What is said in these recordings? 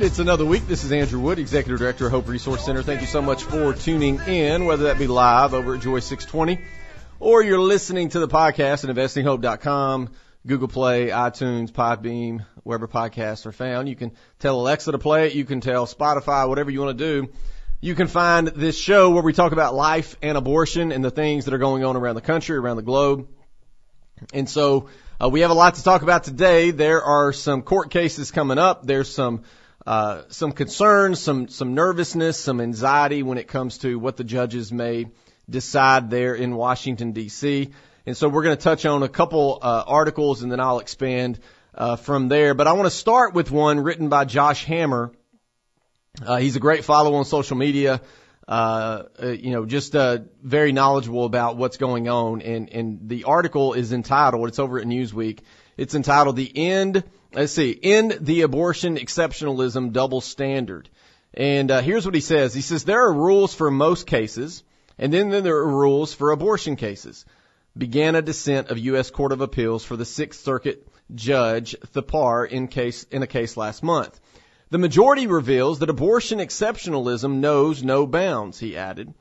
And it's another week. This is Andrew Wood, Executive Director of Hope Resource Center. Thank you so much for tuning in, whether that be live over at Joy 620 or you're listening to the podcast at investinghope.com, Google Play, iTunes, Podbean, wherever podcasts are found. You can tell Alexa to play it. You can tell Spotify, whatever you want to do. You can find this show where we talk about life and abortion and the things that are going on around the country, around the globe. And so uh, we have a lot to talk about today. There are some court cases coming up. There's some uh, some concerns, some some nervousness, some anxiety when it comes to what the judges may decide there in Washington D.C. And so we're going to touch on a couple uh, articles, and then I'll expand uh, from there. But I want to start with one written by Josh Hammer. Uh, he's a great follow on social media. Uh, you know, just uh, very knowledgeable about what's going on. And, and the article is entitled, it's over at Newsweek. It's entitled "The End." Let's see, end the abortion exceptionalism double standard. And uh, here's what he says. He says there are rules for most cases, and then there are rules for abortion cases. Began a dissent of U.S. Court of Appeals for the Sixth Circuit Judge Thapar in case in a case last month. The majority reveals that abortion exceptionalism knows no bounds, he added.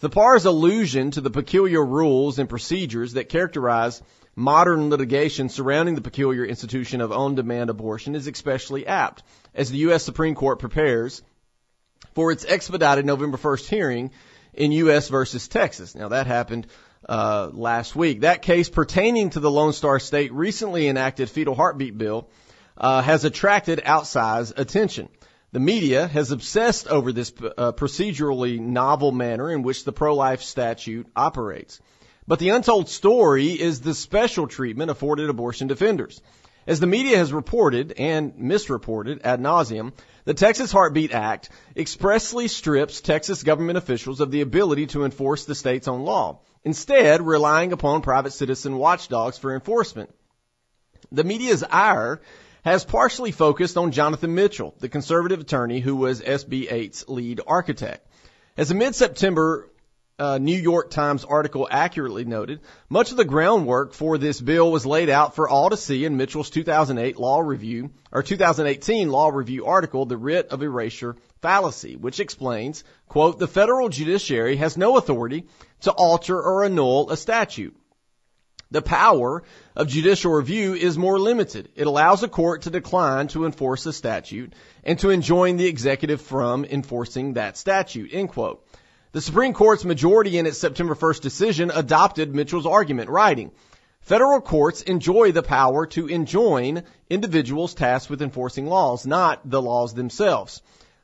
Thapar's allusion to the peculiar rules and procedures that characterize modern litigation surrounding the peculiar institution of on-demand abortion is especially apt as the U.S. Supreme Court prepares for its expedited November 1st hearing in U.S. versus Texas. Now that happened uh, last week. That case pertaining to the Lone Star State recently enacted fetal heartbeat bill uh, has attracted outsized attention. The media has obsessed over this uh, procedurally novel manner in which the pro-life statute operates. But the untold story is the special treatment afforded abortion defenders. As the media has reported and misreported ad nauseum, the Texas Heartbeat Act expressly strips Texas government officials of the ability to enforce the state's own law, instead relying upon private citizen watchdogs for enforcement. The media's ire has partially focused on Jonathan Mitchell, the conservative attorney who was SB 8's lead architect. As a mid-September uh, New York Times article accurately noted, much of the groundwork for this bill was laid out for all to see in Mitchell's 2008 law review or 2018 law review article, The Writ of Erasure Fallacy, which explains, quote, the federal judiciary has no authority to alter or annul a statute. The power of judicial review is more limited. It allows a court to decline to enforce a statute and to enjoin the executive from enforcing that statute, end quote. The Supreme Court's majority in its September 1st decision adopted Mitchell's argument, writing, Federal courts enjoy the power to enjoin individuals tasked with enforcing laws, not the laws themselves.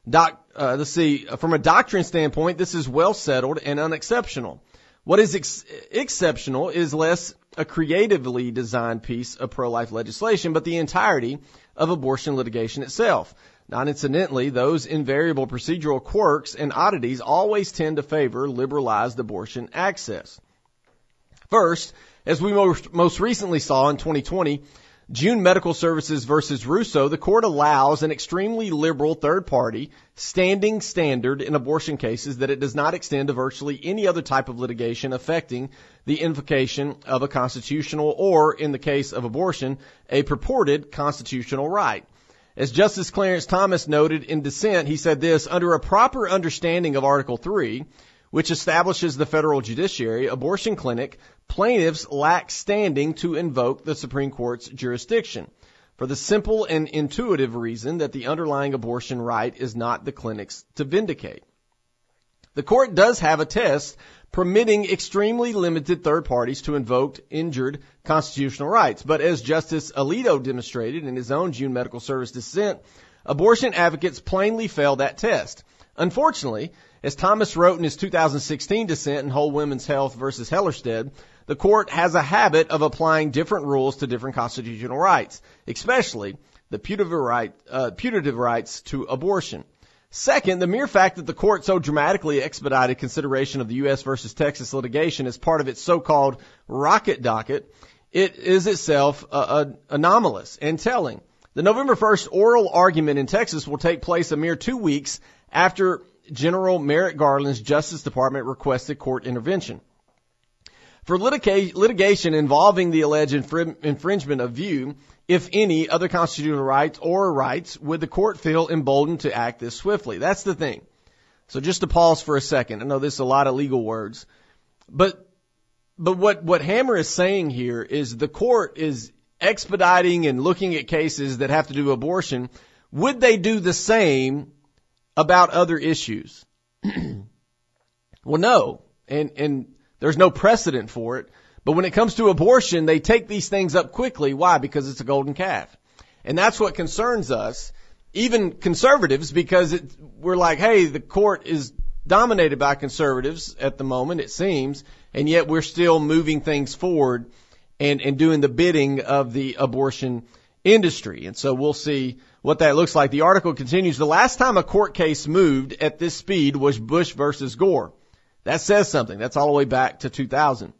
Doc, uh, let's see, from a doctrine standpoint, this is well settled and unexceptional. What is ex- exceptional is less a creatively designed piece of pro-life legislation, but the entirety of abortion litigation itself. Not incidentally, those invariable procedural quirks and oddities always tend to favor liberalized abortion access. First, as we most, recently saw in 2020, June Medical Services versus Russo, the court allows an extremely liberal third party standing standard in abortion cases that it does not extend to virtually any other type of litigation affecting the invocation of a constitutional or, in the case of abortion, a purported constitutional right. As Justice Clarence Thomas noted in dissent, he said this, under a proper understanding of Article 3, which establishes the federal judiciary, abortion clinic, plaintiffs lack standing to invoke the Supreme Court's jurisdiction for the simple and intuitive reason that the underlying abortion right is not the clinic's to vindicate. The court does have a test permitting extremely limited third parties to invoke injured constitutional rights. But as Justice Alito demonstrated in his own June Medical Service dissent, abortion advocates plainly fail that test. Unfortunately, as Thomas wrote in his 2016 dissent in Whole Women's Health versus Hellerstedt, the court has a habit of applying different rules to different constitutional rights, especially the putative, right, uh, putative rights to abortion. Second, the mere fact that the court so dramatically expedited consideration of the U.S. versus Texas litigation as part of its so-called rocket docket, it is itself uh, uh, anomalous and telling. The November 1st oral argument in Texas will take place a mere two weeks after General Merrick Garland's Justice Department requested court intervention. For litigation involving the alleged infringement of VIEW, if any, other constitutional rights or rights would the court feel emboldened to act this swiftly? That's the thing. So just to pause for a second. I know this is a lot of legal words, but, but what, what Hammer is saying here is the court is expediting and looking at cases that have to do abortion. Would they do the same about other issues? well, no. And, and there's no precedent for it. But when it comes to abortion, they take these things up quickly. Why? Because it's a golden calf. And that's what concerns us, even conservatives, because it, we're like, hey, the court is dominated by conservatives at the moment, it seems, and yet we're still moving things forward and, and doing the bidding of the abortion industry. And so we'll see what that looks like. The article continues, the last time a court case moved at this speed was Bush versus Gore. That says something. That's all the way back to 2000.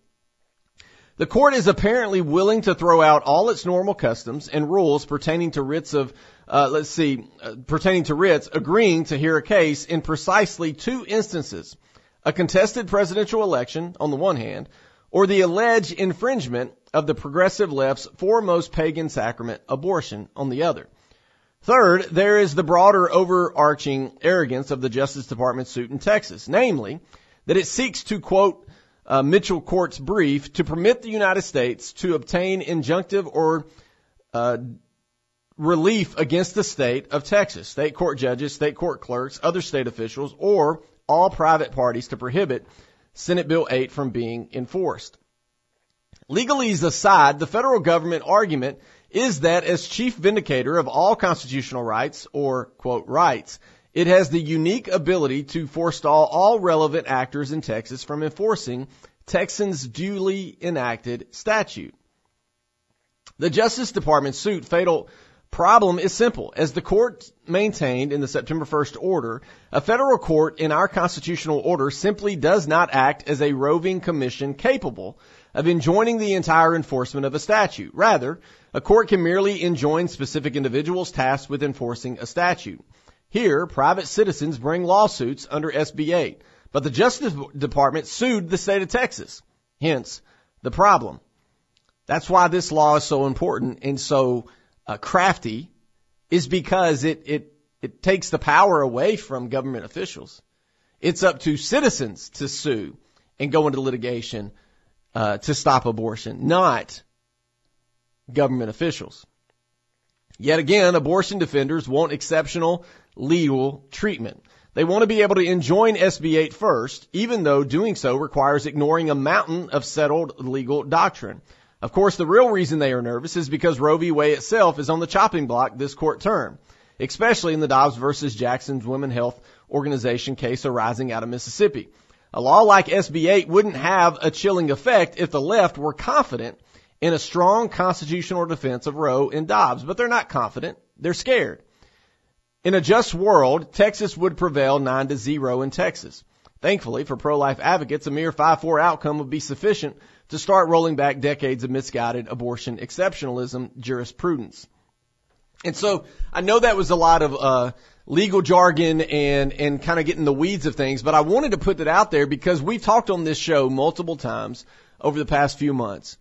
The court is apparently willing to throw out all its normal customs and rules pertaining to writs of, uh, let's see, uh, pertaining to writs, agreeing to hear a case in precisely two instances. A contested presidential election, on the one hand, or the alleged infringement of the progressive left's foremost pagan sacrament, abortion, on the other. Third, there is the broader overarching arrogance of the Justice Department suit in Texas, namely, that it seeks to quote, uh, Mitchell Court's brief to permit the United States to obtain injunctive or uh, relief against the state of Texas, state court judges, state court clerks, other state officials, or all private parties to prohibit Senate Bill 8 from being enforced. Legalese aside, the federal government argument is that as chief vindicator of all constitutional rights, or quote, rights, it has the unique ability to forestall all relevant actors in Texas from enforcing Texans' duly enacted statute. The Justice Department suit fatal problem is simple. As the court maintained in the September 1st order, a federal court in our constitutional order simply does not act as a roving commission capable of enjoining the entire enforcement of a statute. Rather, a court can merely enjoin specific individuals tasked with enforcing a statute. Here, private citizens bring lawsuits under SB 8, but the Justice Department sued the state of Texas. Hence, the problem. That's why this law is so important and so uh, crafty is because it, it, it takes the power away from government officials. It's up to citizens to sue and go into litigation uh, to stop abortion, not government officials. Yet again, abortion defenders want exceptional legal treatment. They want to be able to enjoin SB 8 first, even though doing so requires ignoring a mountain of settled legal doctrine. Of course, the real reason they are nervous is because Roe v. Wade itself is on the chopping block this court term, especially in the Dobbs versus Jackson's Women Health Organization case arising out of Mississippi. A law like SB 8 wouldn't have a chilling effect if the left were confident in a strong constitutional defense of Roe and Dobbs, but they're not confident. They're scared. In a just world, Texas would prevail 9 to 0 in Texas. Thankfully, for pro-life advocates, a mere 5-4 outcome would be sufficient to start rolling back decades of misguided abortion exceptionalism jurisprudence. And so, I know that was a lot of, uh, legal jargon and, and kind of getting the weeds of things, but I wanted to put that out there because we've talked on this show multiple times over the past few months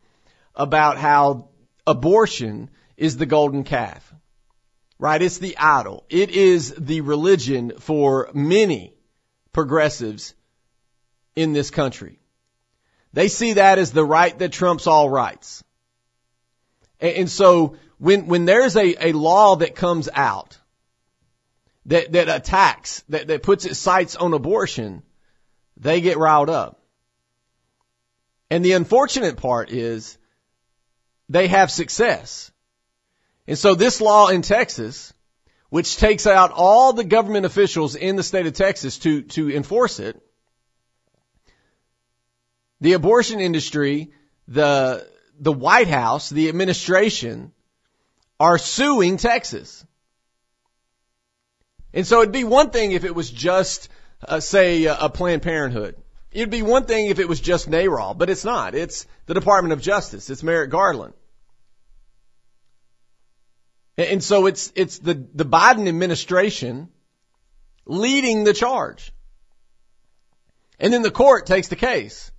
about how abortion is the golden calf right? It's the idol. It is the religion for many progressives in this country. They see that as the right that trumps all rights. And, so when, when there's a, a law that comes out that, that attacks, that, that puts its sights on abortion, they get riled up. And the unfortunate part is they have success. And so this law in Texas, which takes out all the government officials in the state of Texas to, to enforce it, the abortion industry, the, the White House, the administration are suing Texas. And so it'd be one thing if it was just, uh, say, a Planned Parenthood. It'd be one thing if it was just NARAL, but it's not. It's the Department of Justice. It's Merrick Garland. And so it's, it's the, the Biden administration leading the charge. And then the court takes the case.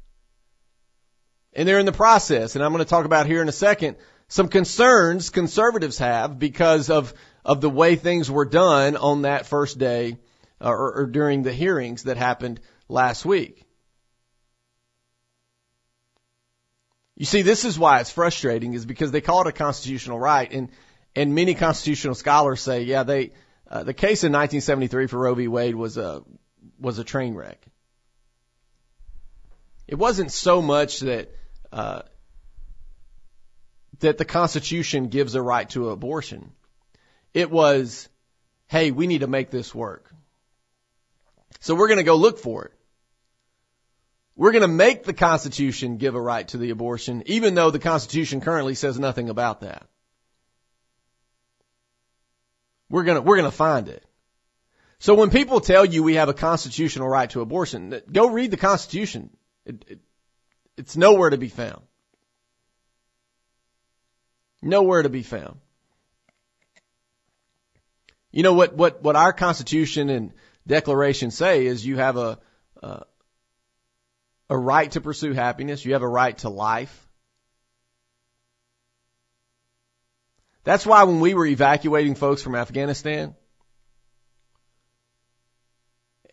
And they're in the process. And I'm going to talk about here in a second some concerns conservatives have because of of the way things were done on that first day uh, or, or during the hearings that happened last week. You see, this is why it's frustrating is because they call it a constitutional right and, and many constitutional scholars say, yeah, they, uh, the case in 1973 for Roe v. Wade was a, was a train wreck. It wasn't so much that, uh, that the Constitution gives a right to abortion. It was, hey, we need to make this work. So we're going to go look for it. We're going to make the Constitution give a right to the abortion, even though the Constitution currently says nothing about that. We're to, we're to find it. So when people tell you we have a constitutional right to abortion, go read the Constitution. It, it, it's nowhere to be found. Nowhere to be found. You know what, what, what our Constitution and Declaration say is you have a, uh, a right to pursue happiness. You have a right to life. That's why when we were evacuating folks from Afghanistan,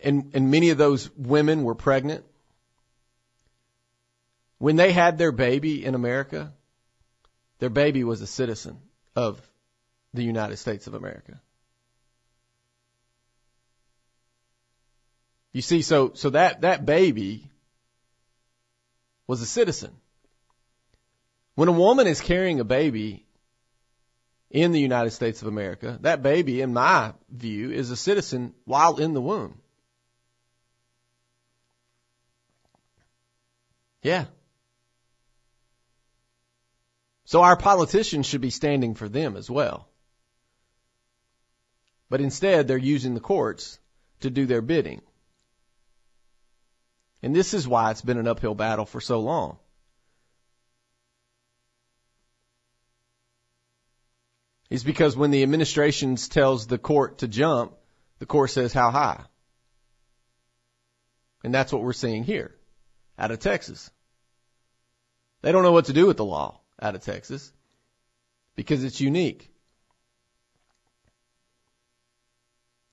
and, and many of those women were pregnant, when they had their baby in America, their baby was a citizen of the United States of America. You see, so, so that, that baby was a citizen. When a woman is carrying a baby in the United States of America, that baby, in my view, is a citizen while in the womb. Yeah. So our politicians should be standing for them as well. But instead, they're using the courts to do their bidding. And this is why it's been an uphill battle for so long. Is because when the administration tells the court to jump, the court says how high. And that's what we're seeing here out of Texas. They don't know what to do with the law out of Texas because it's unique.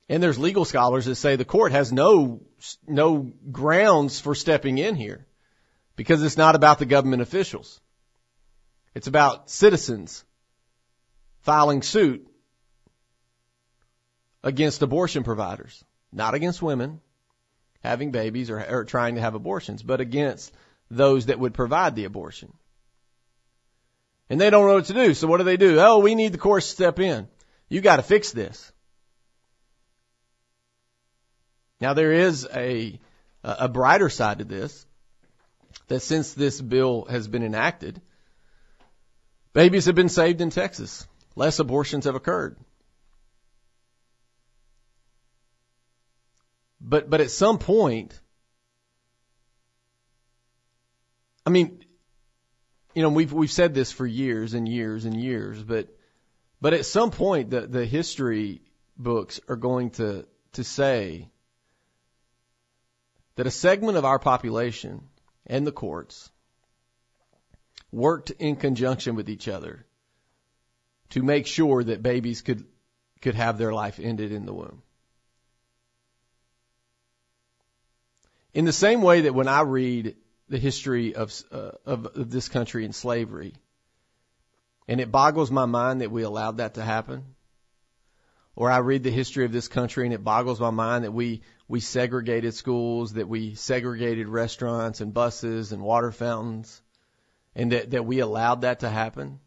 And there's legal scholars that say the court has no, no grounds for stepping in here because it's not about the government officials. It's about citizens filing suit against abortion providers, not against women having babies or, or trying to have abortions, but against those that would provide the abortion. And they don't know what to do. So what do they do? Oh, we need the courts to step in. You got to fix this. Now there is a, a brighter side to this, that since this bill has been enacted, babies have been saved in Texas. Less abortions have occurred. But, but at some point, I mean, you know, we've, we've said this for years and years and years, but, but at some point the, the history books are going to, to say that a segment of our population and the courts worked in conjunction with each other to make sure that babies could could have their life ended in the womb. In the same way that when I read the history of, uh, of of this country and slavery, and it boggles my mind that we allowed that to happen, or I read the history of this country and it boggles my mind that we we segregated schools, that we segregated restaurants and buses and water fountains, and that, that we allowed that to happen.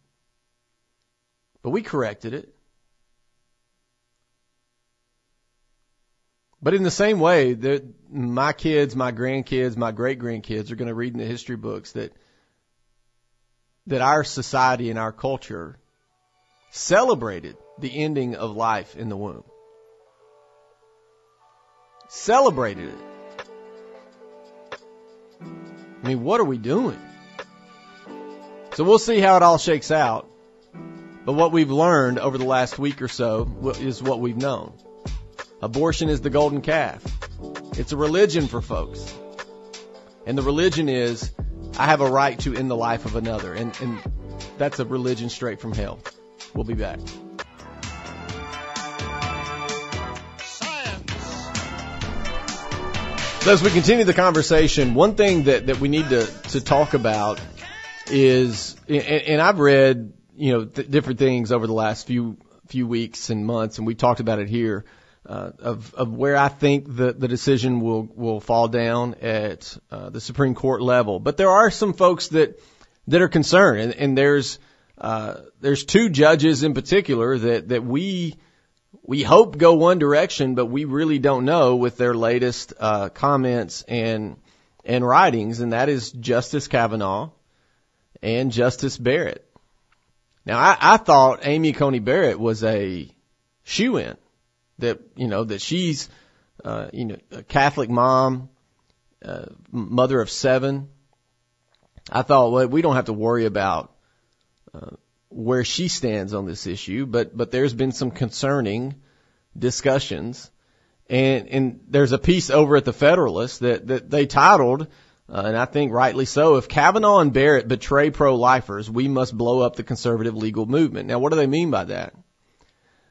But we corrected it. But in the same way, that my kids, my grandkids, my great grandkids are going to read in the history books that that our society and our culture celebrated the ending of life in the womb celebrated it. I mean, what are we doing? So we'll see how it all shakes out. But what we've learned over the last week or so is what we've known. Abortion is the golden calf. It's a religion for folks. And the religion is, I have a right to end the life of another. And, and that's a religion straight from hell. We'll be back. So as we continue the conversation, one thing that, that we need to, to talk about is, and, and I've read, you know, th- different things over the last few, few weeks and months, and we talked about it here, uh, of, of where I think the, the decision will, will fall down at, uh, the Supreme Court level. But there are some folks that, that are concerned, and, and there's, uh, there's two judges in particular that, that we, we hope go one direction, but we really don't know with their latest uh, comments and and writings, and that is Justice Kavanaugh and Justice Barrett. Now, I, I thought Amy Coney Barrett was a shoo in that you know that she's uh, you know a Catholic mom, uh, mother of seven. I thought well, we don't have to worry about uh, where she stands on this issue, but but there's been some concerning discussions, and and there's a piece over at the Federalist that that they titled, uh, and I think rightly so, if Kavanaugh and Barrett betray pro-lifers, we must blow up the conservative legal movement. Now, what do they mean by that?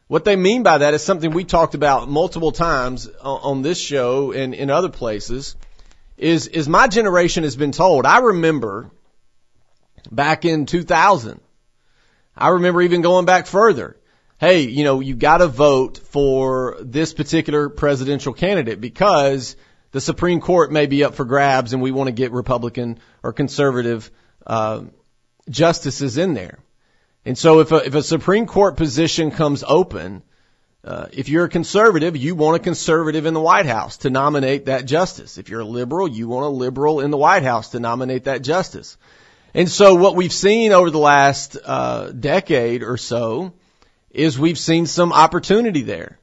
What they mean by that is something we talked about multiple times on, this show and in other places. Is is my generation has been told. I remember back in 2000 I remember even going back further. Hey, you know, you gotta vote for this particular presidential candidate because the Supreme Court may be up for grabs and we want to get Republican or conservative, uh, justices in there. And so if a, if a Supreme Court position comes open, uh, if you're a conservative, you want a conservative in the White House to nominate that justice. If you're a liberal, you want a liberal in the White House to nominate that justice. And so what we've seen over the last uh, decade or so is we've seen some opportunity there.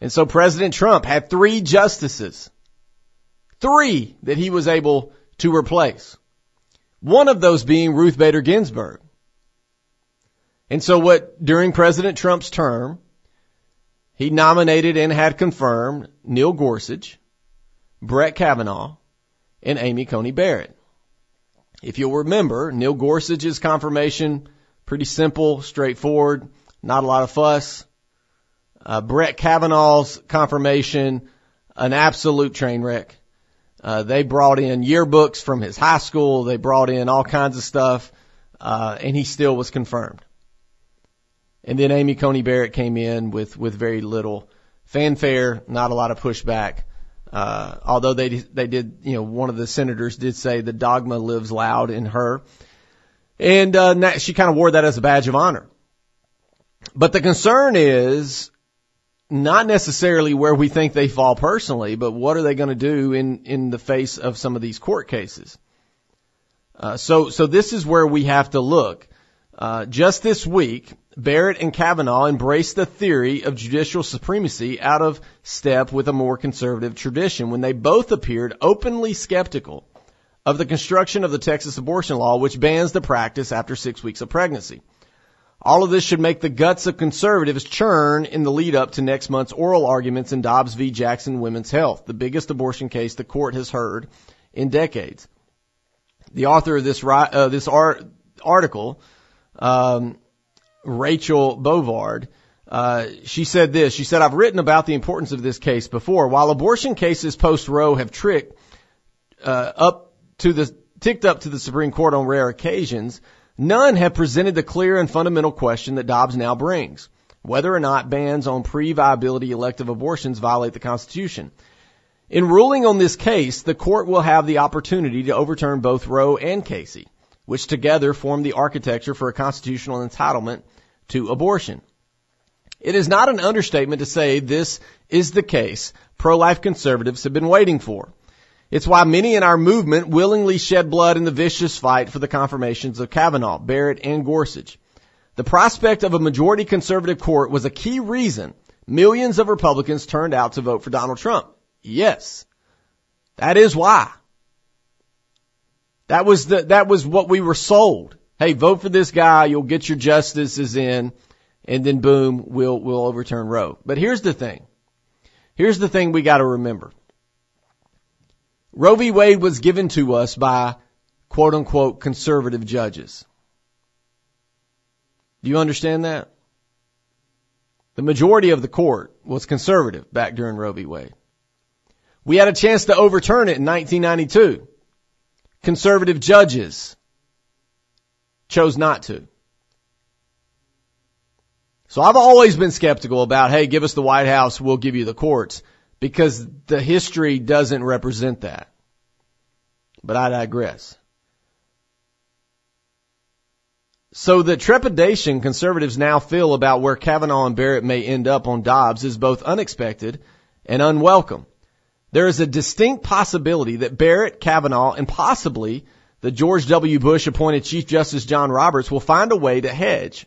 And so President Trump had three justices, three that he was able to replace. One of those being Ruth Bader Ginsburg. And so what, during President Trump's term, he nominated and had confirmed Neil Gorsuch, Brett Kavanaugh, and Amy Coney Barrett. If you'll remember, Neil Gorsuch's confirmation, pretty simple, straightforward, not a lot of fuss. Uh, Brett Kavanaugh's confirmation, an absolute train wreck. Uh, they brought in yearbooks from his high school. They brought in all kinds of stuff, uh, and he still was confirmed. And then Amy Coney Barrett came in with, with very little fanfare, not a lot of pushback. Uh, although they they did, you know, one of the senators did say the dogma lives loud in her, and uh, she kind of wore that as a badge of honor. But the concern is not necessarily where we think they fall personally, but what are they going to do in in the face of some of these court cases? Uh, so so this is where we have to look. Uh, just this week, Barrett and Kavanaugh embraced the theory of judicial supremacy out of step with a more conservative tradition when they both appeared openly skeptical of the construction of the Texas abortion law, which bans the practice after six weeks of pregnancy. All of this should make the guts of conservatives churn in the lead up to next month's oral arguments in Dobbs v. Jackson Women's Health, the biggest abortion case the court has heard in decades. The author of this, uh, this art, article um, Rachel Bovard. Uh, she said this. She said, I've written about the importance of this case before. While abortion cases post Roe have tricked, uh, up to the, ticked up to the Supreme Court on rare occasions, none have presented the clear and fundamental question that Dobbs now brings. Whether or not bans on pre-viability elective abortions violate the Constitution. In ruling on this case, the court will have the opportunity to overturn both Roe and Casey which together form the architecture for a constitutional entitlement to abortion. It is not an understatement to say this is the case pro-life conservatives have been waiting for. It's why many in our movement willingly shed blood in the vicious fight for the confirmations of Kavanaugh, Barrett, and Gorsuch. The prospect of a majority conservative court was a key reason millions of Republicans turned out to vote for Donald Trump. Yes. That is why. That was the, that was what we were sold. Hey, vote for this guy, you'll get your justices in, and then boom, we'll, we'll overturn Roe. But here's the thing. Here's the thing we gotta remember. Roe v. Wade was given to us by quote unquote conservative judges. Do you understand that? The majority of the court was conservative back during Roe v. Wade. We had a chance to overturn it in 1992. Conservative judges chose not to. So I've always been skeptical about, hey, give us the White House, we'll give you the courts, because the history doesn't represent that. But I digress. So the trepidation conservatives now feel about where Kavanaugh and Barrett may end up on Dobbs is both unexpected and unwelcome. There is a distinct possibility that Barrett, Kavanaugh, and possibly the George W. Bush appointed Chief Justice John Roberts will find a way to hedge,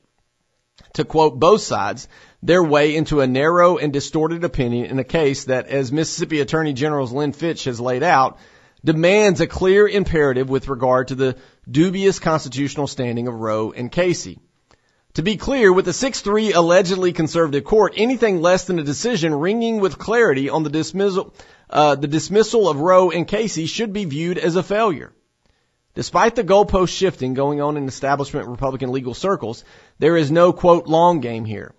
to quote both sides, their way into a narrow and distorted opinion in a case that, as Mississippi Attorney General Lynn Fitch has laid out, demands a clear imperative with regard to the dubious constitutional standing of Roe and Casey. To be clear, with the 6-3 allegedly conservative court, anything less than a decision ringing with clarity on the dismissal, uh, the dismissal of Roe and Casey should be viewed as a failure. Despite the goalpost shifting going on in establishment Republican legal circles, there is no quote long game here.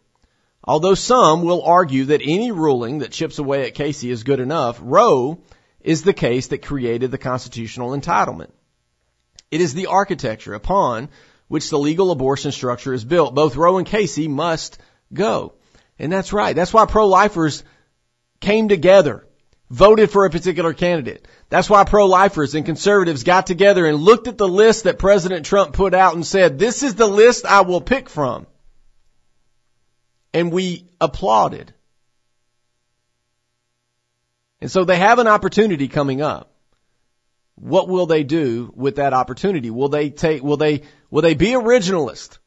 Although some will argue that any ruling that chips away at Casey is good enough, Roe is the case that created the constitutional entitlement. It is the architecture upon which the legal abortion structure is built. Both Roe and Casey must go. And that's right. That's why pro-lifers came together voted for a particular candidate. That's why pro-lifers and conservatives got together and looked at the list that President Trump put out and said, this is the list I will pick from. And we applauded. And so they have an opportunity coming up. What will they do with that opportunity? Will they take, will they, will they be originalist?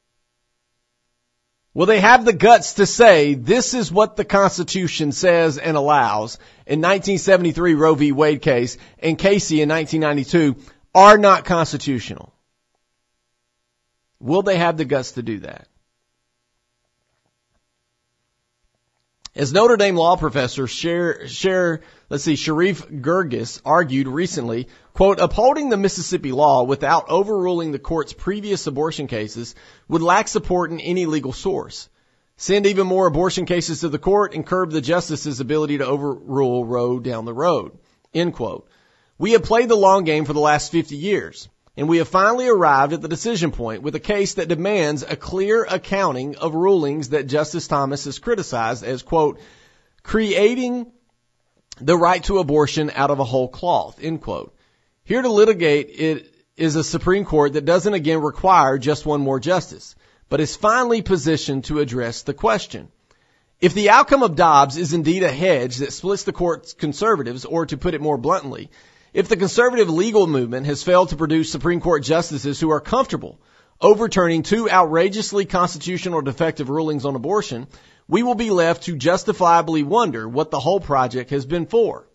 Will they have the guts to say this is what the Constitution says and allows in 1973 Roe v. Wade case and Casey in 1992 are not constitutional? Will they have the guts to do that? As Notre Dame law professor Cher, Cher, let's see, Sherif Girgis argued recently, quote, upholding the Mississippi law without overruling the court's previous abortion cases would lack support in any legal source. Send even more abortion cases to the court and curb the justice's ability to overrule Roe down the road. End quote. We have played the long game for the last 50 years and we have finally arrived at the decision point with a case that demands a clear accounting of rulings that Justice Thomas has criticized as, quote, creating the right to abortion out of a whole cloth, end quote. Here to litigate it is a Supreme Court that doesn't again require just one more justice, but is finally positioned to address the question. If the outcome of Dobbs is indeed a hedge that splits the court's conservatives, or to put it more bluntly, if the conservative legal movement has failed to produce Supreme Court justices who are comfortable overturning two outrageously constitutional defective rulings on abortion, we will be left to justifiably wonder what the whole project has been for.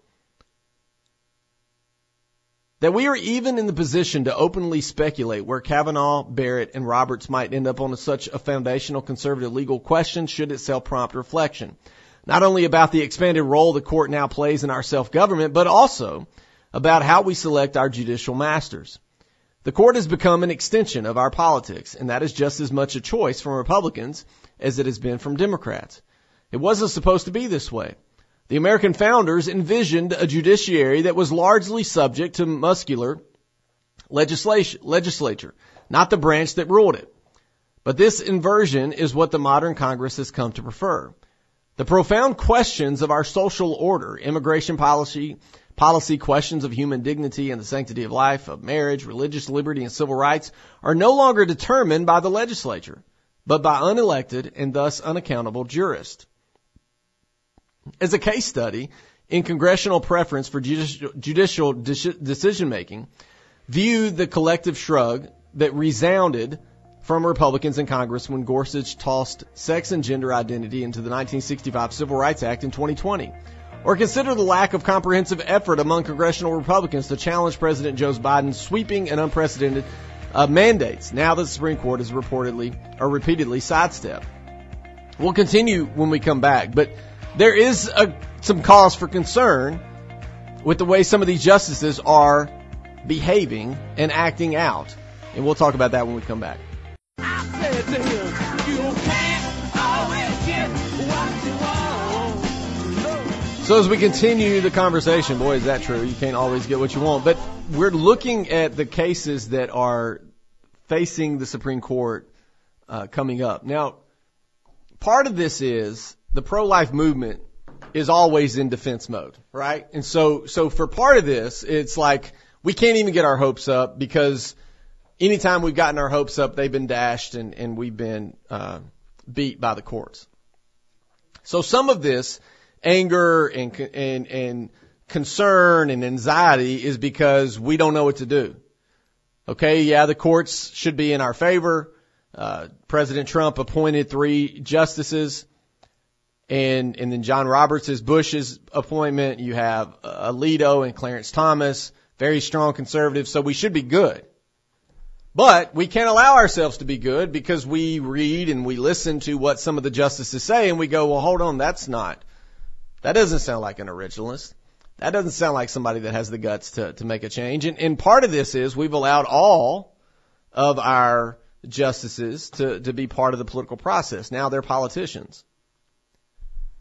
That we are even in the position to openly speculate where Kavanaugh, Barrett, and Roberts might end up on such a foundational conservative legal question should itself prompt reflection. Not only about the expanded role the court now plays in our self-government, but also about how we select our judicial masters. The court has become an extension of our politics, and that is just as much a choice from Republicans as it has been from Democrats. It wasn't supposed to be this way. The American founders envisioned a judiciary that was largely subject to muscular legislation, legislature, not the branch that ruled it. But this inversion is what the modern Congress has come to prefer. The profound questions of our social order, immigration policy, Policy questions of human dignity and the sanctity of life, of marriage, religious liberty, and civil rights are no longer determined by the legislature, but by unelected and thus unaccountable jurists. As a case study in congressional preference for judicial, decision making, view the collective shrug that resounded from Republicans in Congress when Gorsuch tossed sex and gender identity into the 1965 Civil Rights Act in 2020 or consider the lack of comprehensive effort among congressional Republicans to challenge President Joe Biden's sweeping and unprecedented uh, mandates. Now that the Supreme Court has reportedly or repeatedly sidestepped. We'll continue when we come back, but there is a, some cause for concern with the way some of these justices are behaving and acting out. And we'll talk about that when we come back. So as we continue the conversation, boy, is that true? You can't always get what you want, but we're looking at the cases that are facing the Supreme Court uh, coming up. Now, part of this is the pro-life movement is always in defense mode, right? And so, so for part of this, it's like we can't even get our hopes up because anytime we've gotten our hopes up, they've been dashed and, and we've been uh, beat by the courts. So some of this anger and, and, and concern and anxiety is because we don't know what to do. Okay, yeah, the courts should be in our favor. Uh, President Trump appointed three justices, and and then John Roberts is Bush's appointment. You have uh, Alito and Clarence Thomas, very strong conservatives, so we should be good. But we can't allow ourselves to be good because we read and we listen to what some of the justices say, and we go, well, hold on, that's not that doesn't sound like an originalist. That doesn't sound like somebody that has the guts to, to make a change. And, and part of this is we've allowed all of our justices to, to be part of the political process. Now they're politicians.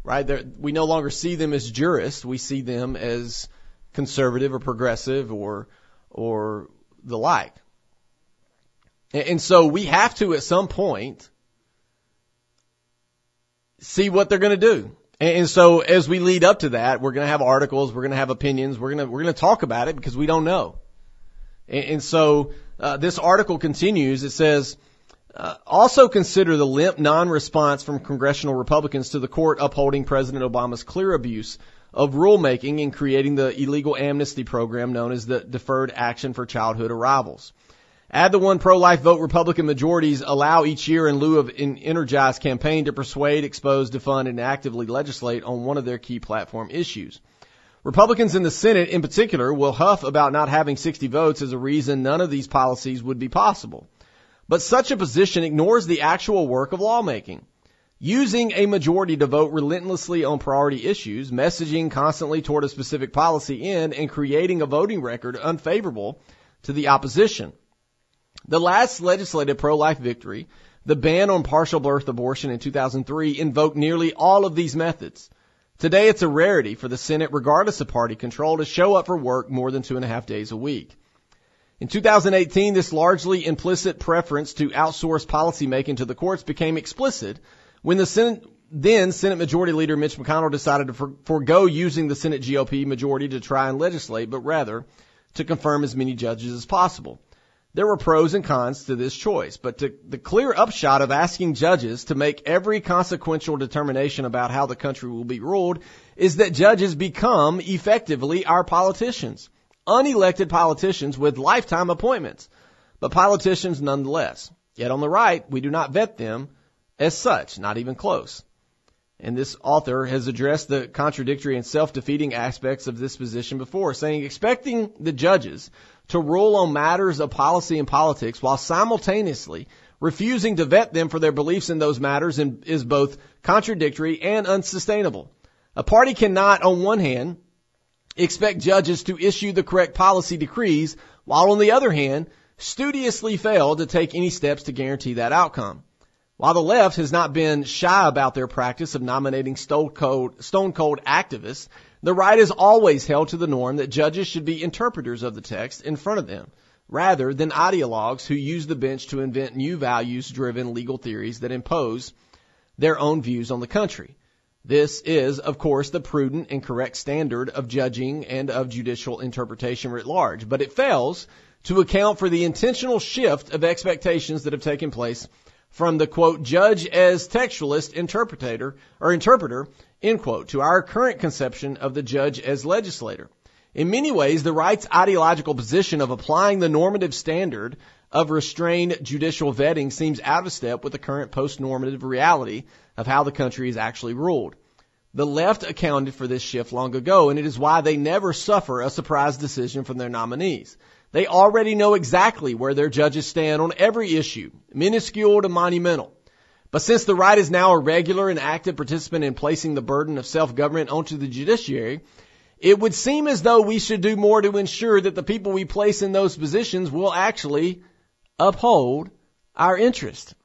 Right? They're, we no longer see them as jurists. We see them as conservative or progressive or, or the like. And, and so we have to at some point see what they're going to do. And so as we lead up to that, we're going to have articles, we're going to have opinions, we're going to we're going to talk about it because we don't know. And, so uh, this article continues. It says. Uh, also consider the limp non-response from congressional Republicans to the court upholding President Obama's clear abuse of rulemaking in creating the illegal amnesty program known as the Deferred Action for Childhood Arrivals. Add the one pro-life vote Republican majorities allow each year in lieu of an energized campaign to persuade, expose, defund, and actively legislate on one of their key platform issues. Republicans in the Senate in particular will huff about not having 60 votes as a reason none of these policies would be possible. But such a position ignores the actual work of lawmaking. Using a majority to vote relentlessly on priority issues, messaging constantly toward a specific policy end, and creating a voting record unfavorable to the opposition. The last legislative pro-life victory, the ban on partial birth abortion in 2003, invoked nearly all of these methods. Today it's a rarity for the Senate, regardless of party control, to show up for work more than two and a half days a week. In 2018, this largely implicit preference to outsource policymaking to the courts became explicit when the Senate, then Senate Majority Leader Mitch McConnell decided to for, forego using the Senate GOP majority to try and legislate, but rather to confirm as many judges as possible. There were pros and cons to this choice, but to the clear upshot of asking judges to make every consequential determination about how the country will be ruled is that judges become effectively our politicians. Unelected politicians with lifetime appointments, but politicians nonetheless. Yet on the right, we do not vet them as such, not even close. And this author has addressed the contradictory and self-defeating aspects of this position before, saying expecting the judges to rule on matters of policy and politics while simultaneously refusing to vet them for their beliefs in those matters is both contradictory and unsustainable. A party cannot, on one hand, expect judges to issue the correct policy decrees, while on the other hand, studiously fail to take any steps to guarantee that outcome. While the left has not been shy about their practice of nominating stone cold, stone cold activists, the right has always held to the norm that judges should be interpreters of the text in front of them, rather than ideologues who use the bench to invent new values driven legal theories that impose their own views on the country. This is, of course, the prudent and correct standard of judging and of judicial interpretation writ large, but it fails to account for the intentional shift of expectations that have taken place from the quote, judge as textualist interpreter or interpreter, end quote, to our current conception of the judge as legislator. In many ways, the right's ideological position of applying the normative standard of restrained judicial vetting seems out of step with the current post-normative reality of how the country is actually ruled. The left accounted for this shift long ago, and it is why they never suffer a surprise decision from their nominees. They already know exactly where their judges stand on every issue, minuscule to monumental. But since the right is now a regular and active participant in placing the burden of self-government onto the judiciary, it would seem as though we should do more to ensure that the people we place in those positions will actually uphold our interest.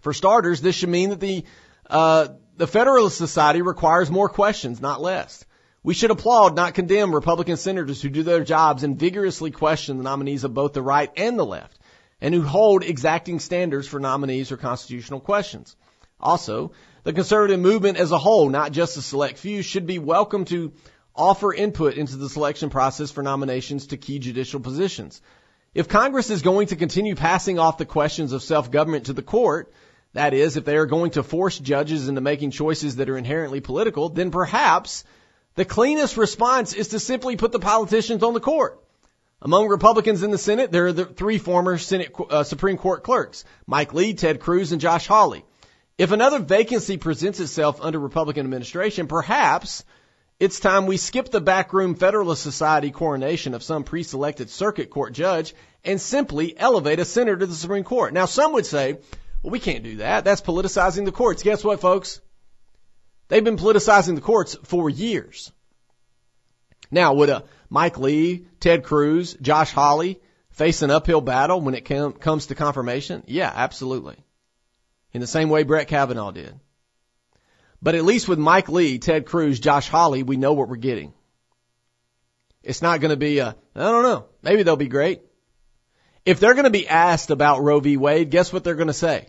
For starters, this should mean that the uh, the Federalist Society requires more questions, not less. We should applaud, not condemn Republican senators who do their jobs and vigorously question the nominees of both the right and the left, and who hold exacting standards for nominees or constitutional questions. Also, the conservative movement as a whole, not just a select few, should be welcome to offer input into the selection process for nominations to key judicial positions. If Congress is going to continue passing off the questions of self-government to the court, that is, if they are going to force judges into making choices that are inherently political, then perhaps the cleanest response is to simply put the politicians on the court. Among Republicans in the Senate, there are the three former Senate uh, Supreme Court clerks, Mike Lee, Ted Cruz, and Josh Hawley. If another vacancy presents itself under Republican administration, perhaps it's time we skip the backroom Federalist Society coronation of some pre-selected circuit court judge and simply elevate a senator to the Supreme Court. Now, some would say, well, we can't do that. That's politicizing the courts. Guess what, folks? They've been politicizing the courts for years. Now, would a Mike Lee, Ted Cruz, Josh Hawley face an uphill battle when it com- comes to confirmation? Yeah, absolutely. In the same way Brett Kavanaugh did. But at least with Mike Lee, Ted Cruz, Josh Hawley, we know what we're getting. It's not going to be a, I don't know, maybe they'll be great. If they're going to be asked about Roe v. Wade, guess what they're going to say?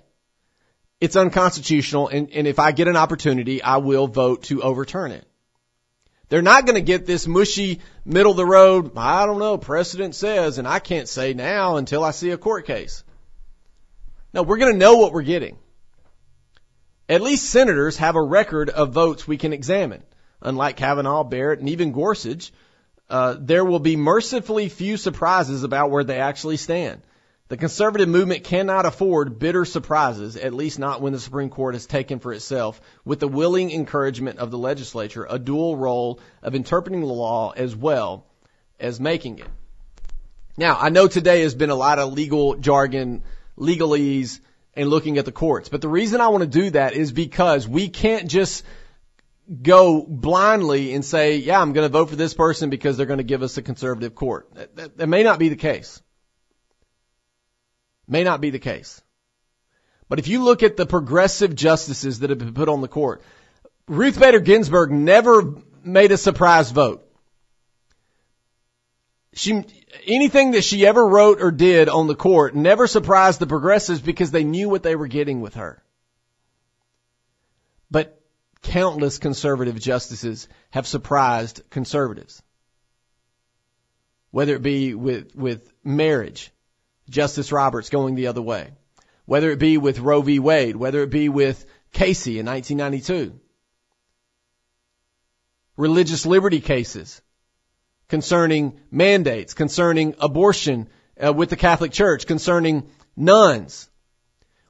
It's unconstitutional, and, and if I get an opportunity, I will vote to overturn it. They're not going to get this mushy middle of the road, I don't know, precedent says, and I can't say now until I see a court case. No, we're going to know what we're getting. At least senators have a record of votes we can examine. Unlike Kavanaugh, Barrett, and even Gorsuch, uh, there will be mercifully few surprises about where they actually stand. The conservative movement cannot afford bitter surprises, at least not when the Supreme Court has taken for itself, with the willing encouragement of the legislature, a dual role of interpreting the law as well as making it. Now, I know today has been a lot of legal jargon, legalese, and looking at the courts. But the reason I want to do that is because we can't just go blindly and say, yeah, I'm going to vote for this person because they're going to give us a conservative court. That, that, that may not be the case. May not be the case. But if you look at the progressive justices that have been put on the court, Ruth Bader Ginsburg never made a surprise vote. She, anything that she ever wrote or did on the court never surprised the progressives because they knew what they were getting with her. But countless conservative justices have surprised conservatives. Whether it be with, with marriage, Justice Roberts going the other way. Whether it be with Roe v. Wade, whether it be with Casey in 1992. Religious liberty cases concerning mandates, concerning abortion uh, with the Catholic Church, concerning nuns.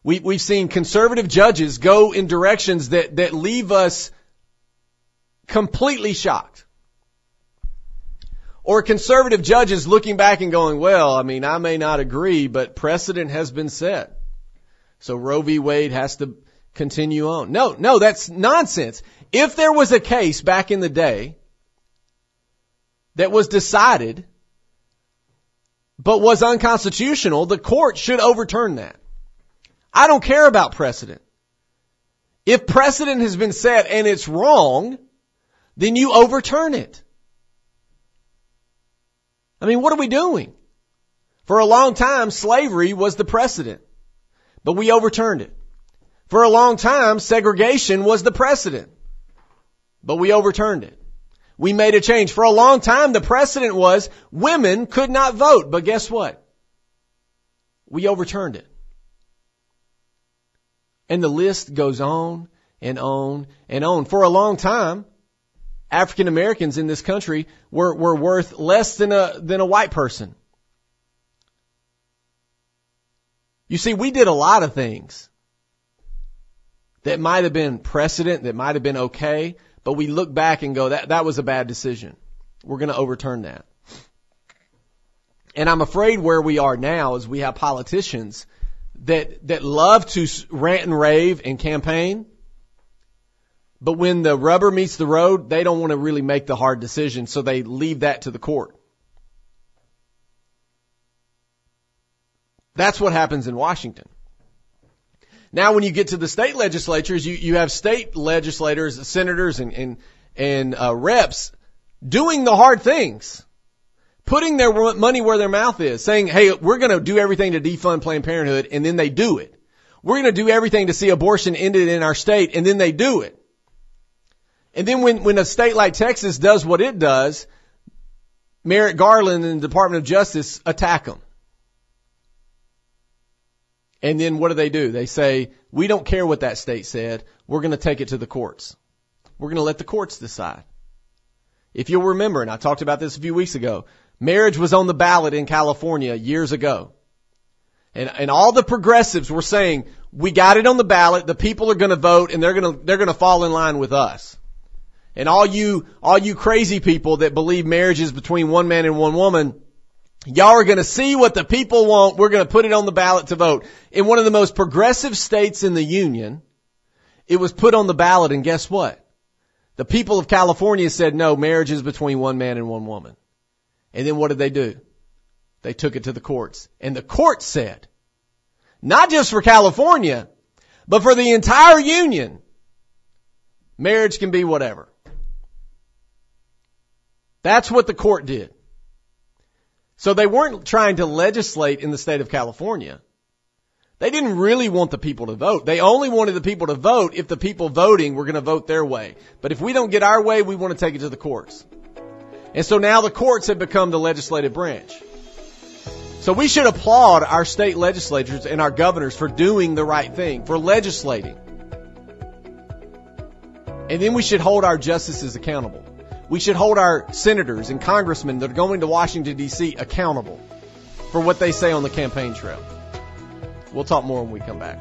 We, we've seen conservative judges go in directions that, that leave us completely shocked. Or conservative judges looking back and going, well, I mean, I may not agree, but precedent has been set. So Roe v. Wade has to continue on. No, no, that's nonsense. If there was a case back in the day that was decided but was unconstitutional, the court should overturn that. I don't care about precedent. If precedent has been set and it's wrong, then you overturn it. I mean, what are we doing? For a long time, slavery was the precedent, but we overturned it. For a long time, segregation was the precedent, but we overturned it. We made a change. For a long time, the precedent was women could not vote, but guess what? We overturned it. And the list goes on and on and on. For a long time, African Americans in this country were, were worth less than a, than a white person. You see, we did a lot of things that might have been precedent, that might have been okay, but we look back and go, that, that was a bad decision. We're going to overturn that. And I'm afraid where we are now is we have politicians that, that love to rant and rave and campaign, but when the rubber meets the road, they don't want to really make the hard decision, so they leave that to the court. That's what happens in Washington. Now, when you get to the state legislatures, you, you have state legislators, senators, and and, and uh, reps doing the hard things, putting their money where their mouth is, saying, hey, we're going to do everything to defund Planned Parenthood, and then they do it. We're going to do everything to see abortion ended in our state, and then they do it. And then when, when a state like Texas does what it does, Merrick Garland and the Department of Justice attack them. And then what do they do? They say, we don't care what that state said. We're going to take it to the courts. We're going to let the courts decide. If you'll remember, and I talked about this a few weeks ago, marriage was on the ballot in California years ago. And, and all the progressives were saying, we got it on the ballot, the people are gonna vote, and they're gonna, they're gonna fall in line with us. And all you, all you crazy people that believe marriage is between one man and one woman, y'all are gonna see what the people want, we're gonna put it on the ballot to vote. In one of the most progressive states in the union, it was put on the ballot and guess what? The people of California said no, marriage is between one man and one woman. And then what did they do? They took it to the courts. And the court said, not just for California, but for the entire union, marriage can be whatever. That's what the court did. So they weren't trying to legislate in the state of California. They didn't really want the people to vote. They only wanted the people to vote if the people voting were going to vote their way. But if we don't get our way, we want to take it to the courts. And so now the courts have become the legislative branch. So we should applaud our state legislatures and our governors for doing the right thing, for legislating. And then we should hold our justices accountable. We should hold our senators and congressmen that are going to Washington DC accountable for what they say on the campaign trail. We'll talk more when we come back.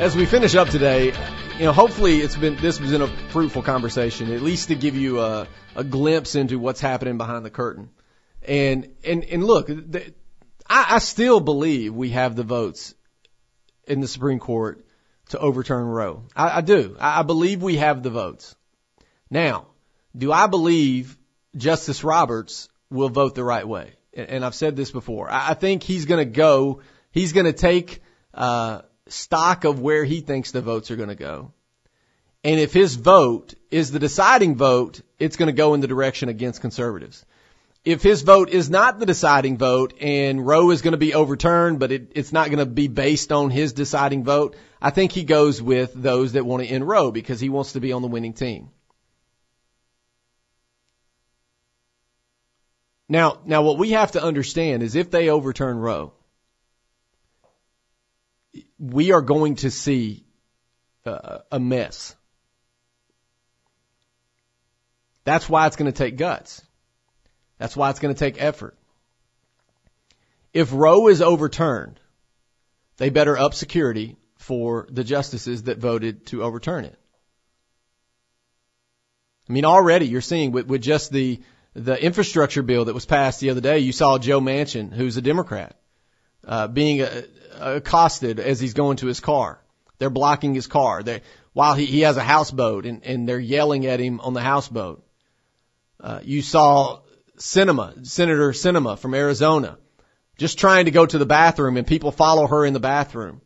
As we finish up today, you know, hopefully it's been this has been a fruitful conversation, at least to give you a, a glimpse into what's happening behind the curtain. And and and look, the, I, I still believe we have the votes in the Supreme Court to overturn Roe. I, I do. I, I believe we have the votes. Now, do I believe Justice Roberts will vote the right way. And I've said this before. I think he's going to go. He's going to take uh, stock of where he thinks the votes are going to go. And if his vote is the deciding vote, it's going to go in the direction against conservatives. If his vote is not the deciding vote and Roe is going to be overturned, but it, it's not going to be based on his deciding vote, I think he goes with those that want to end Roe because he wants to be on the winning team. Now, now what we have to understand is if they overturn Roe, we are going to see uh, a mess. That's why it's going to take guts. That's why it's going to take effort. If Roe is overturned, they better up security for the justices that voted to overturn it. I mean, already you're seeing with, with just the the infrastructure bill that was passed the other day, you saw Joe Manchin, who's a Democrat, uh, being uh, accosted as he's going to his car. They're blocking his car. They, while he, he has a houseboat and, and they're yelling at him on the houseboat. Uh, you saw Sinema, Senator Sinema from Arizona, just trying to go to the bathroom and people follow her in the bathroom,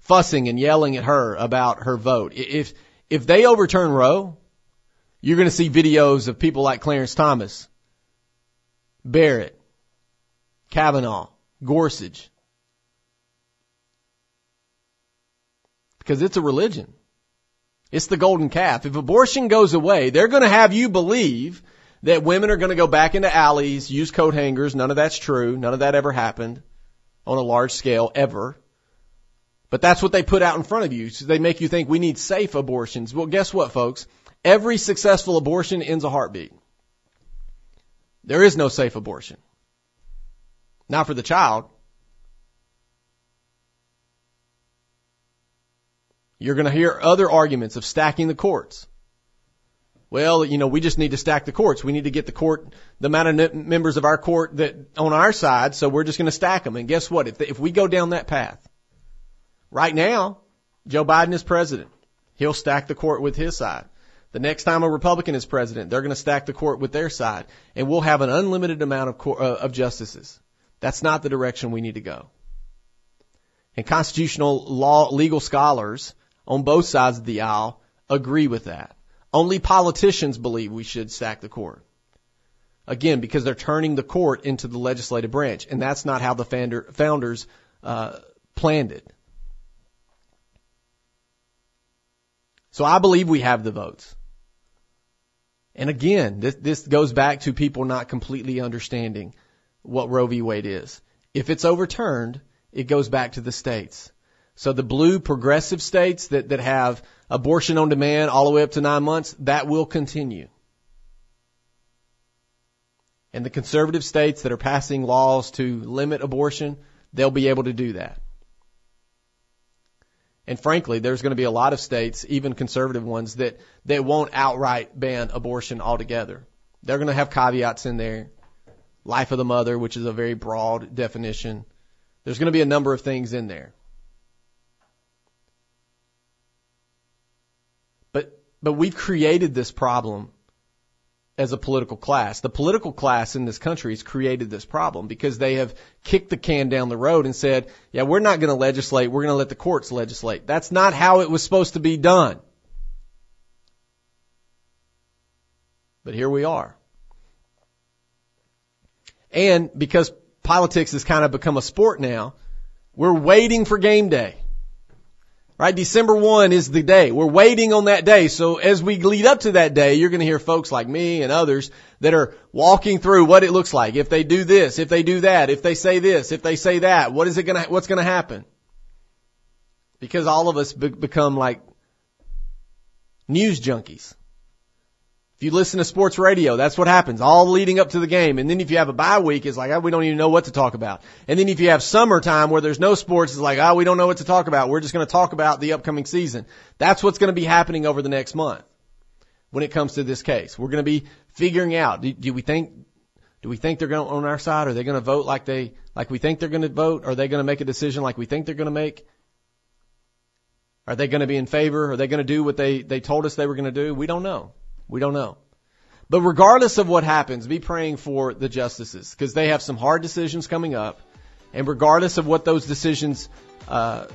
fussing and yelling at her about her vote. If, if they overturn Roe, you're going to see videos of people like Clarence Thomas, Barrett, Kavanaugh, Gorsuch. Because it's a religion. It's the golden calf. If abortion goes away, they're going to have you believe that women are going to go back into alleys, use coat hangers. None of that's true. None of that ever happened on a large scale ever. But that's what they put out in front of you. So they make you think we need safe abortions. Well, guess what, folks? Every successful abortion ends a heartbeat. There is no safe abortion. Not for the child. You're going to hear other arguments of stacking the courts. Well, you know, we just need to stack the courts. We need to get the court, the amount of members of our court that on our side, so we're just going to stack them. And guess what? If, if we go down that path, right now, Joe Biden is president. He'll stack the court with his side. The next time a Republican is president, they're going to stack the court with their side, and we'll have an unlimited amount of, court, uh, of justices. That's not the direction we need to go. And constitutional law, legal scholars on both sides of the aisle agree with that. Only politicians believe we should stack the court. Again, because they're turning the court into the legislative branch, and that's not how the founder, founders uh, planned it. So I believe we have the votes. And again, this, this goes back to people not completely understanding what Roe v. Wade is. If it's overturned, it goes back to the states. So the blue progressive states that, that have abortion on demand all the way up to nine months, that will continue. And the conservative states that are passing laws to limit abortion, they'll be able to do that. And frankly, there's going to be a lot of states, even conservative ones, that, that won't outright ban abortion altogether. They're going to have caveats in there. Life of the mother, which is a very broad definition. There's going to be a number of things in there. But, we've created this problem as a political class. The political class in this country has created this problem because they have kicked the can down the road and said, yeah, we're not going to legislate. We're going to let the courts legislate. That's not how it was supposed to be done. But here we are. And because politics has kind of become a sport now, we're waiting for game day. Right? December 1 is the day. We're waiting on that day. So as we lead up to that day, you're going to hear folks like me and others that are walking through what it looks like. If they do this, if they do that, if they say this, if they say that, what is it going to, what's going to happen? Because all of us be- become like news junkies. If you listen to sports radio, that's what happens all leading up to the game. And then if you have a bye week, it's like, oh, we don't even know what to talk about. And then if you have summertime where there's no sports, it's like, oh, we don't know what to talk about. We're just going to talk about the upcoming season. That's what's going to be happening over the next month when it comes to this case. We're going to be figuring out, do, do we think, do we think they're going to on our side? Are they going to vote like they, like we think they're going to vote? Are they going to make a decision like we think they're going to make? Are they going to be in favor? Are they going to do what they, they told us they were going to do? We don't know. We don't know. But regardless of what happens, be praying for the justices because they have some hard decisions coming up. And regardless of what those decisions uh,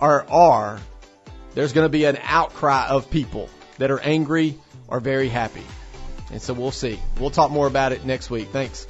are, are, there's going to be an outcry of people that are angry or very happy. And so we'll see. We'll talk more about it next week. Thanks.